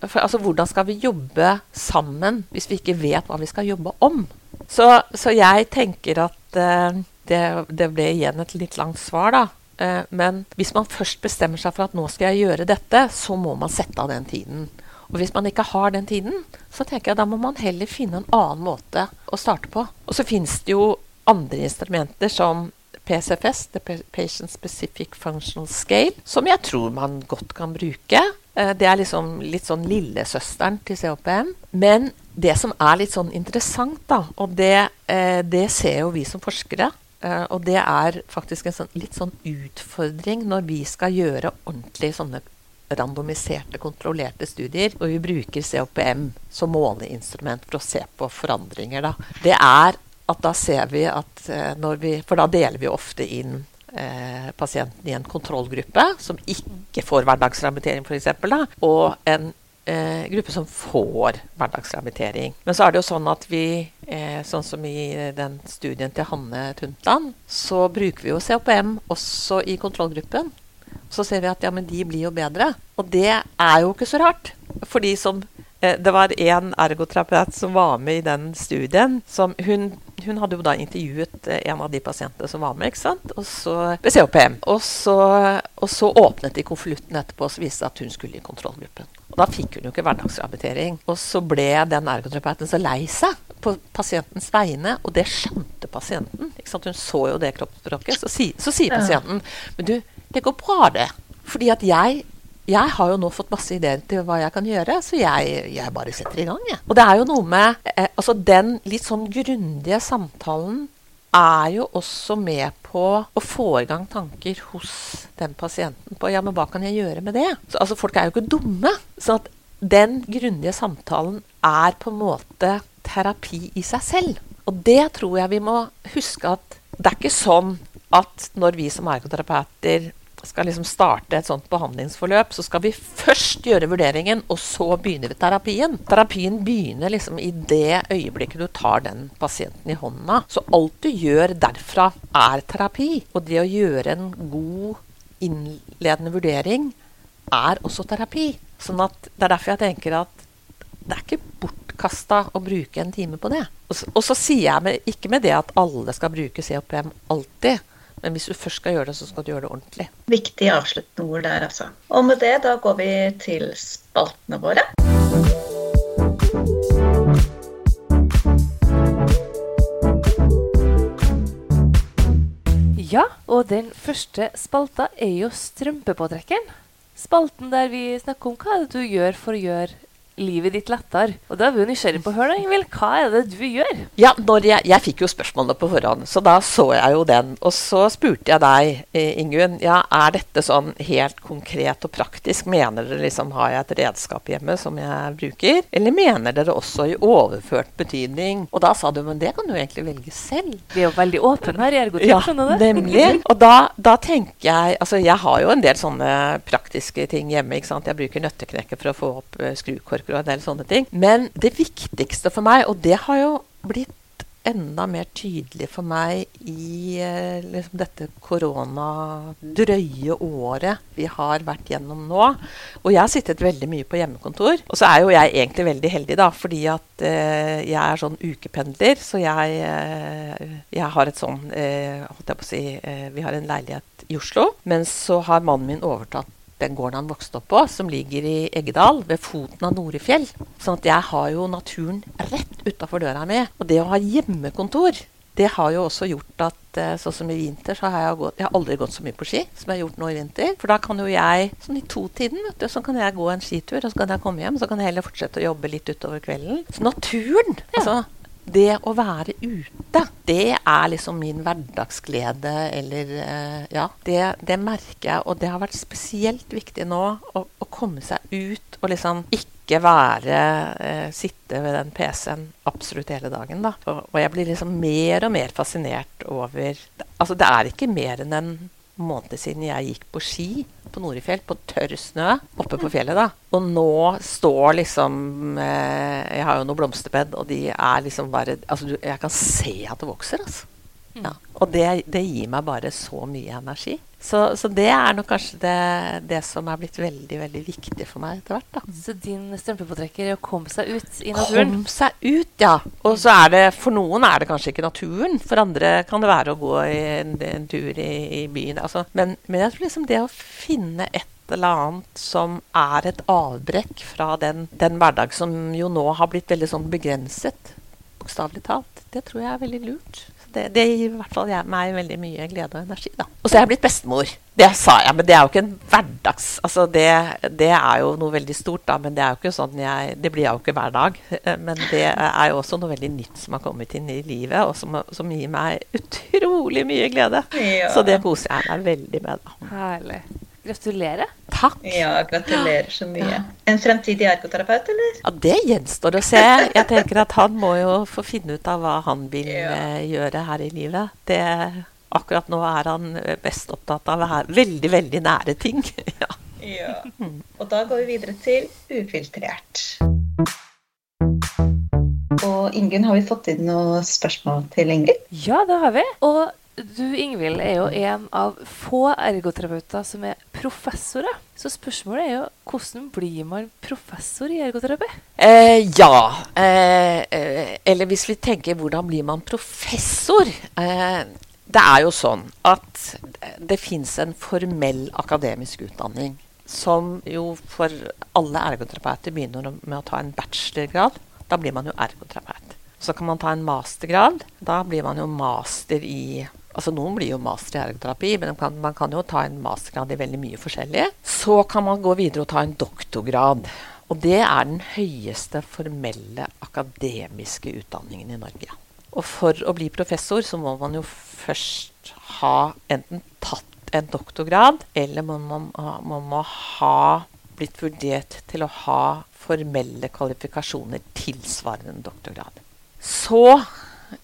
for, altså, hvordan skal vi jobbe sammen hvis vi ikke vet hva vi skal jobbe om? Så, så jeg tenker at uh, det, det, ble igjen et litt langt svar, da. Uh, men hvis man først bestemmer seg for at nå skal jeg gjøre dette, så må man sette av den tiden. Og hvis man ikke har den tiden, så tenker jeg da må man heller finne en annen måte å starte på. Og så finnes det jo andre instrumenter som PCFS, The Patient Specific Functional Scale, som jeg tror man godt kan bruke. Det er liksom litt sånn lillesøsteren til COPM. Men det som er litt sånn interessant, da, og det, det ser jo vi som forskere, og det er faktisk en sånn, litt sånn utfordring når vi skal gjøre ordentlig sånne randomiserte, kontrollerte studier, og vi bruker COPM som måleinstrument for å se på forandringer. Da. Det er at da ser vi at uh, når vi For da deler vi ofte inn eh, pasienten i en kontrollgruppe som ikke får hverdagsrehabilitering, f.eks., og en eh, gruppe som får hverdagsrehabilitering. Men så er det jo sånn at vi, eh, sånn som i den studien til Hanne Tuntland, så bruker vi jo COPM også i kontrollgruppen. Så ser vi at ja, men de blir jo bedre. Og det er jo ikke så rart. For som det var en ergoterapeut som var med i den studien. som Hun, hun, hadde jo da intervjuet en av de pasientene som var med, ikke sant? Og så, ved COPM. Og så, og så åpnet de konvolutten etterpå og så viste det at hun skulle i kontrollgruppen. Og da fikk hun jo ikke hverdagsrehabilitering. Og så ble den ergoterapeuten så lei seg på pasientens vegne, og det skjønte pasienten. Ikke sant? Hun så jo det kroppsspråket. Så, si, så sier pasienten Men du, det går bra, det. Fordi at jeg jeg har jo nå fått masse ideer til hva jeg kan gjøre, så jeg, jeg bare setter i gang. Jeg. Og det er jo noe med eh, altså Den litt sånn grundige samtalen er jo også med på å få i gang tanker hos den pasienten på ja, men hva kan jeg gjøre med det? Så, altså Folk er jo ikke dumme. Så at den grundige samtalen er på en måte terapi i seg selv. Og det tror jeg vi må huske at det er ikke sånn at når vi som ergoterapeuter skal liksom starte et sånt behandlingsforløp, så skal vi først gjøre vurderingen, og så begynner vi terapien. Terapien begynner liksom i det øyeblikket du tar den pasienten i hånda. Så alt du gjør derfra, er terapi. Og det å gjøre en god innledende vurdering er også terapi. Sånn at Det er derfor jeg tenker at det er ikke bortkasta å bruke en time på det. Og så, og så sier jeg med, ikke med det at alle skal bruke COPM alltid. Men hvis du først skal gjøre det, så skal du gjøre det ordentlig. Viktig avsluttende ord der, altså. Og med det, da går vi til spaltene våre. Ja, og den første spalta er jo strømpepåtrekkeren. Spalten der vi snakker om hva er det du gjør for å gjøre livet ditt lettere. Og da er vi jo nysgjerrige på å høre, Ingvild, hva er det du gjør? Ja, jeg, jeg, fikk jo spørsmålet på forhånd, så da så jeg jo den. Og så spurte jeg deg, eh, Ingunn, ja, er dette sånn helt konkret og praktisk? Mener dere liksom har jeg et redskap hjemme som jeg bruker? Eller mener dere også i overført betydning? Og da sa du, men det kan du egentlig velge selv. Vi er jo veldig åpne her i Ergotek, ja, skjønner du? Nemlig. Og da, da, tenker jeg Altså, jeg har jo en del sånne praktiske ting hjemme, ikke sant. Jeg bruker nøtteknekker for å få opp uh, skrukorker og en del sånne ting. Men det viktigste for meg, og det har jo blitt enda mer tydelig for meg i eh, liksom dette koronadrøye året vi har vært gjennom nå. Og jeg har sittet veldig mye på hjemmekontor. Og så er jo jeg egentlig veldig heldig, da, fordi at eh, jeg er sånn ukependler. Så jeg, eh, jeg har et sånn eh, Holdt jeg på å si eh, Vi har en leilighet i Oslo. Men så har mannen min overtatt den gården han vokste opp på, som ligger i Eggedal, ved foten av Norefjell. Sånn at jeg har jo naturen rett utafor døra mi. Og det å ha hjemmekontor, det har jo også gjort at eh, sånn som i vinter, så har jeg, gått, jeg har aldri gått så mye på ski som jeg har gjort nå i vinter. For da kan jo jeg, sånn i to-tiden, vet du, så kan jeg gå en skitur, og så kan jeg komme hjem, så kan jeg heller fortsette å jobbe litt utover kvelden. Så naturen, ja. altså det å være ute, det er liksom min hverdagsglede, eller uh, Ja, det, det, merker jeg, og det har vært spesielt viktig nå å, å komme seg ut og liksom ikke være eh, Sitte ved den PC-en absolutt hele dagen, da. Og, og, jeg blir liksom mer og mer fascinert over Altså, det er ikke mer enn en måned siden jeg gikk på ski på Norefjell, på tørr snø oppe på fjellet. da. Og nå står liksom eh, Jeg har jo noe blomsterbed, og de er liksom bare altså Jeg kan se at det vokser, altså. Mm. Ja. Og det, det, gir meg bare så mye energi. Så, så det er nok kanskje det, det, som er blitt veldig veldig viktig for meg etter hvert. da. Så din strømpepåtrekker er å komme seg ut i naturen? Komme seg ut, ja. Og så er det for noen er det kanskje ikke naturen. For andre kan det være å gå en, en tur i, i byen. Altså. Men, men, jeg tror liksom det å finne et eller annet som er et avbrekk fra den, den hverdag som jo nå har blitt veldig sånn begrenset, bokstavelig talt, det tror jeg er veldig lurt det, det, gir i hvert fall meg veldig mye glede og energi. da. Og så er jeg blitt bestemor. Det sa jeg, men det er jo ikke en hverdags... Altså det, det, er jo noe veldig stort, da, men det er jo ikke sånn jeg Det blir jeg jo ikke hver dag. Men det er jo også noe veldig nytt som har kommet inn i livet, og som, som gir meg utrolig mye glede. Ja. Så det koser jeg meg veldig med. da. Herlig. Gratulerer. Takk. Ja, gratulerer så mye. En fremtidig ergoterapeut, eller? Ja, Det gjenstår å se. Jeg tenker at han må jo få finne ut av hva han vil ja. Eh, gjøre her i livet. Det, akkurat nå er han best opptatt av veldig, veldig nære ting. ja. ja. Og da går vi videre til ufiltrert. Og Ingunn, har vi fått inn noen spørsmål til Ingrid? Ja, det har vi. Og du Ingvild er jo en av få ergoterapeuter som er professorer. Så spørsmålet er jo hvordan blir man professor i ergoterapi? Eh, ja. Eh, eh, eller hvis vi tenker hvordan blir man professor? Eh, det er jo sånn at det fins en formell akademisk utdanning. Som jo for alle ergoterapeuter begynner med å ta en bachelorgrad. Da blir man jo ergoterapeut. Så kan man ta en mastergrad. Da blir man jo master i Altså Noen blir jo master i ergoterapi, men man kan, man kan, jo ta en mastergrad i veldig mye forskjellig. Så kan man gå videre og ta en doktorgrad. Og det er den høyeste formelle akademiske utdanningen i Norge. Og for å bli professor så må man jo først ha enten tatt en doktorgrad, eller man må, man må ha blitt vurdert til å ha formelle kvalifikasjoner tilsvarende en doktorgrad. Så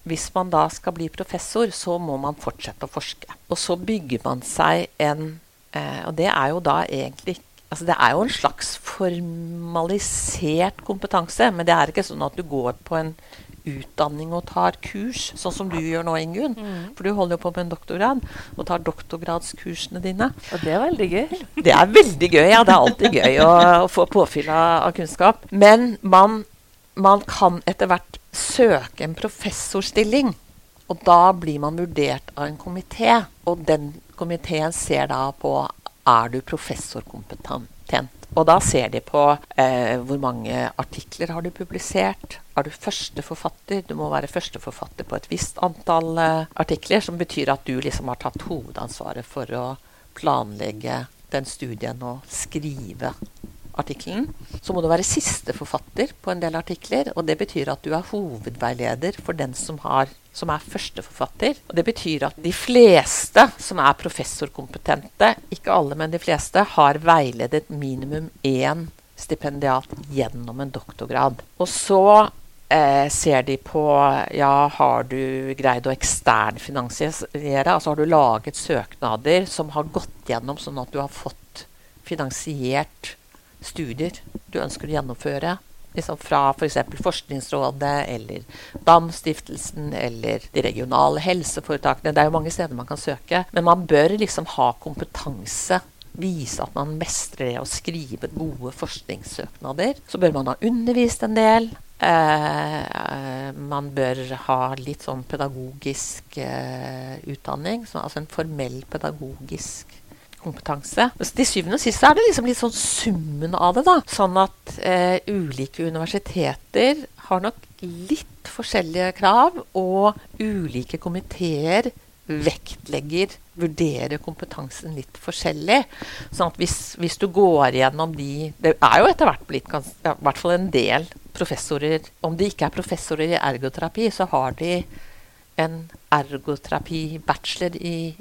hvis man da skal bli professor, så må man fortsette å forske. Og så bygger man seg en Eh, og det er jo da egentlig Altså det er jo en slags formalisert kompetanse, men det er ikke sånn at du går på en utdanning og tar kurs, sånn som du gjør nå, Ingunn. Mm. For du holder jo på med en doktorgrad og tar doktorgradskursene dine. Og det er veldig gøy. Det er veldig gøy, ja. Det er alltid gøy å, å få påfyll av, av, kunnskap. Men man, man kan etter hvert søke en professorstilling. Og da blir man vurdert av en komité, og den komiteen ser da på er du professorkompetent. Og da ser de på eh, hvor mange artikler har du publisert. Er du førsteforfatter? Du må være førsteforfatter på et visst antall eh, artikler, som betyr at du liksom har tatt hovedansvaret for å planlegge den studien og skrive artikkelen. Så må du være siste forfatter på en del artikler. Og det betyr at du er hovedveileder for den som, har, som er førsteforfatter. Og det betyr at de fleste som er professorkompetente, ikke alle, men de fleste, har veiledet minimum én stipendiat gjennom en doktorgrad. Og så eh, ser de på ja, har du greid å eksternfinansiere. Altså har du laget søknader som har gått gjennom, sånn at du har fått finansiert studier du ønsker å gjennomføre. Liksom fra f.eks. For Forskningsrådet eller DAM-stiftelsen eller de regionale helseforetakene. Det er jo mange steder man kan søke. Men man bør liksom ha kompetanse. Vise at man mestrer det å skrive gode forskningssøknader. Så bør man ha undervist en del. Eh, man bør ha litt sånn pedagogisk eh, utdanning. Så, altså en formell pedagogisk kompetanse. Til syvende og sist er det liksom litt sånn summen av det. da. Sånn at eh, ulike universiteter har nok litt forskjellige krav, og ulike komiteer vektlegger, vurderer kompetansen litt forskjellig. Sånn at hvis, hvis, du går gjennom de Det er jo etter hvert blitt i hvert fall en del professorer Om de ikke er professorer i ergoterapi, så har de en ergoterapi-bachelor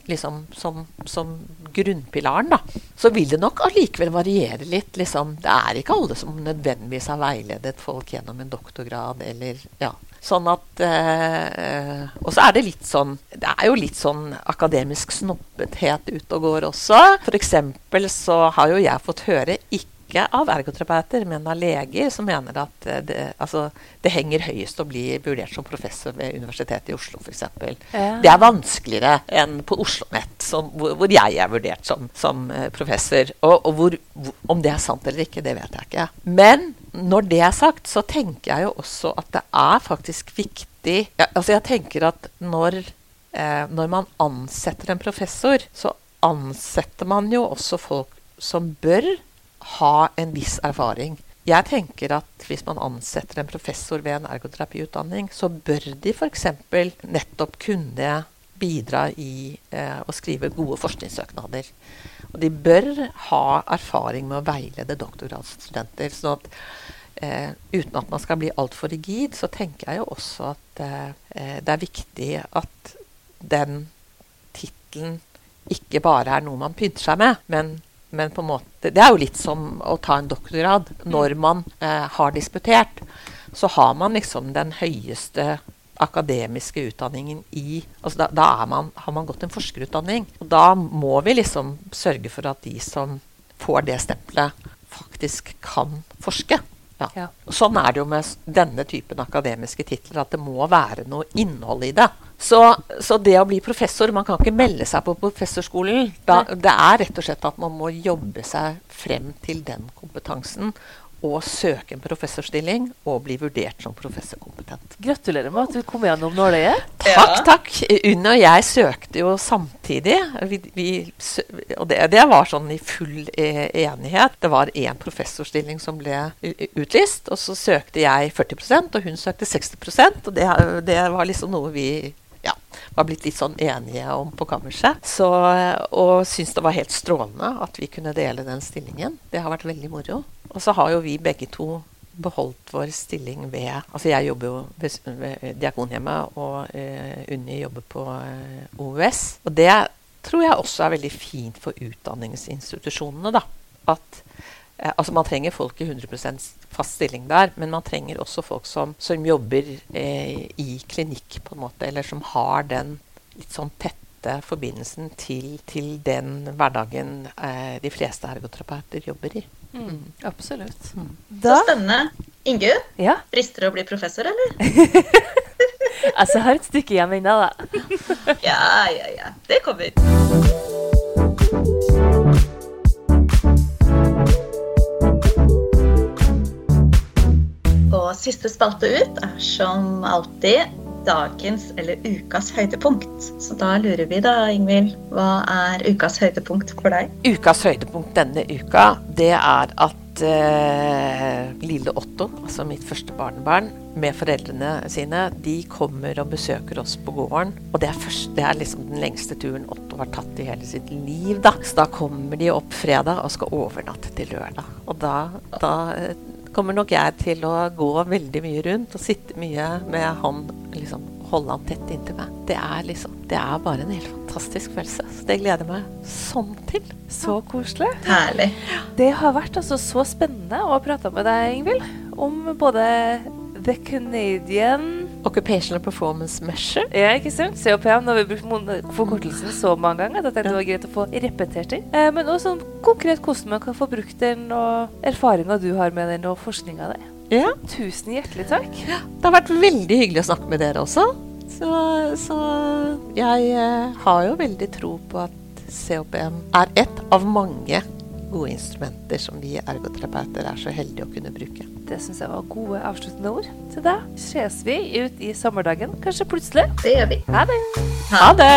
liksom, som, som, grunnpilaren, da, så vil det nok allikevel variere litt. Liksom. Det er ikke alle som nødvendigvis har veiledet folk gjennom en doktorgrad eller ja. Sånn at eh, Og så er det litt sånn Det er jo litt sånn akademisk snobbethet ute og går også. F.eks. så har jo jeg fått høre ikke ikke av ergoterapeuter, men av leger som mener at eh, det, altså, det henger høyest å bli vurdert som professor ved Universitetet i Oslo f.eks. Ja. Det er vanskeligere enn på Oslo OsloMet, hvor, hvor, jeg er vurdert som, som uh, professor. Og, og hvor, om det er sant eller ikke, det vet jeg ikke. Men når det er sagt, så tenker jeg jo også at det er faktisk viktig ja, Altså jeg tenker at når, eh, når man ansetter en professor, så ansetter man jo også folk som bør ha en viss erfaring. Jeg tenker at hvis man ansetter en professor ved en ergoterapiutdanning, så bør de f.eks. nettopp kunne bidra i eh, å skrive gode forskningssøknader. Og de bør ha erfaring med å veilede doktorgradsstudenter. sånn at eh, uten at man skal bli altfor rigid, så tenker jeg jo også at eh, det er viktig at den tittelen ikke bare er noe man pynter seg med, men men på en måte Det er jo litt som å ta en doktorgrad. Når man eh, har disputert, så har man liksom den høyeste akademiske utdanningen i altså Da, da man, har man gått en forskerutdanning. Og da må vi liksom sørge for at de som får det stempelet, faktisk kan forske. Ja. Ja. Sånn er det jo med denne typen akademiske titler, at det må være noe innhold i det. Så, så, det å bli professor Man kan ikke melde seg på professorskolen. Da, det er rett og slett at man må jobbe seg frem til den kompetansen Og søke en professorstilling og bli vurdert som professorkompetent. Gratulerer med at du kom gjennom nåløyet. Takk, takk. Unn og jeg søkte jo samtidig. Vi, vi, og det, det, var sånn i full eh, enighet. Det var én professorstilling som ble utlyst. Og så søkte jeg 40% og hun søkte 60% Og det, det var liksom noe vi var blitt litt sånn enige om på kammerset. Så, og syns det var helt strålende at vi kunne dele den stillingen. Det har vært veldig moro. Og så har jo vi begge to beholdt vår stilling ved Altså jeg jobber jo ved, ved Diakonhjemmet, og uh, Unni jobber på eh, OUS. Og det tror jeg også er veldig fint for utdanningsinstitusjonene. da, at Eh, altså Man trenger folk i 100 fast stilling der, men man trenger også folk som, som jobber eh, i klinikk, på en måte, eller som har den litt sånn tette forbindelsen til, til den hverdagen eh, de fleste ergoterapeuter jobber i. Mm. Absolutt. Så Da spennende. Ingunn, Ja. frister det å bli professor, eller? Altså, jeg har et stykke igjen ennå, da. Ja, ja, ja. Det kommer. Og siste spalte ut er som alltid dagens eller ukas høydepunkt. Så da lurer vi da, Ingvild, hva er ukas høydepunkt for deg? Ukas høydepunkt denne uka, det er at eh, lille Otto, altså mitt første barnebarn, med foreldrene sine, de kommer og besøker oss på gården. Og det er, først, det er liksom den lengste turen Otto har tatt i hele sitt liv, da. Så da kommer de opp fredag og skal overnatte til lørdag. Og da, da eh, kommer nok jeg til å gå veldig mye rundt og sitte mye med han, liksom holde han tett inntil meg. Det er liksom, det er bare en helt fantastisk følelse. Så det gleder jeg meg sånn til. Så koselig. Herlig. Det har vært altså så spennende å prate med deg, Ingvild, om både The Canadian Occupational Performance Measure. Ja, ikke sant? COPM. Nå har vi brukt forkortelsen så mange ganger at jeg tenkte det var greit å få repetert den. Eh, men også sånn konkret hvordan man kan få brukt den, og erfaringa du har med den, og forskninga di. Ja. Tusen hjertelig takk. Det har vært veldig hyggelig å snakke med dere også. Så, så jeg eh, har jo veldig tro på at COPM er ett av mange gode instrumenter som vi ergoterapeuter er så heldige å kunne bruke. Det syns jeg var gode avsluttende ord. Så da ses vi ut i sommerdagen, kanskje plutselig. Det gjør vi. Ha det. Ha det.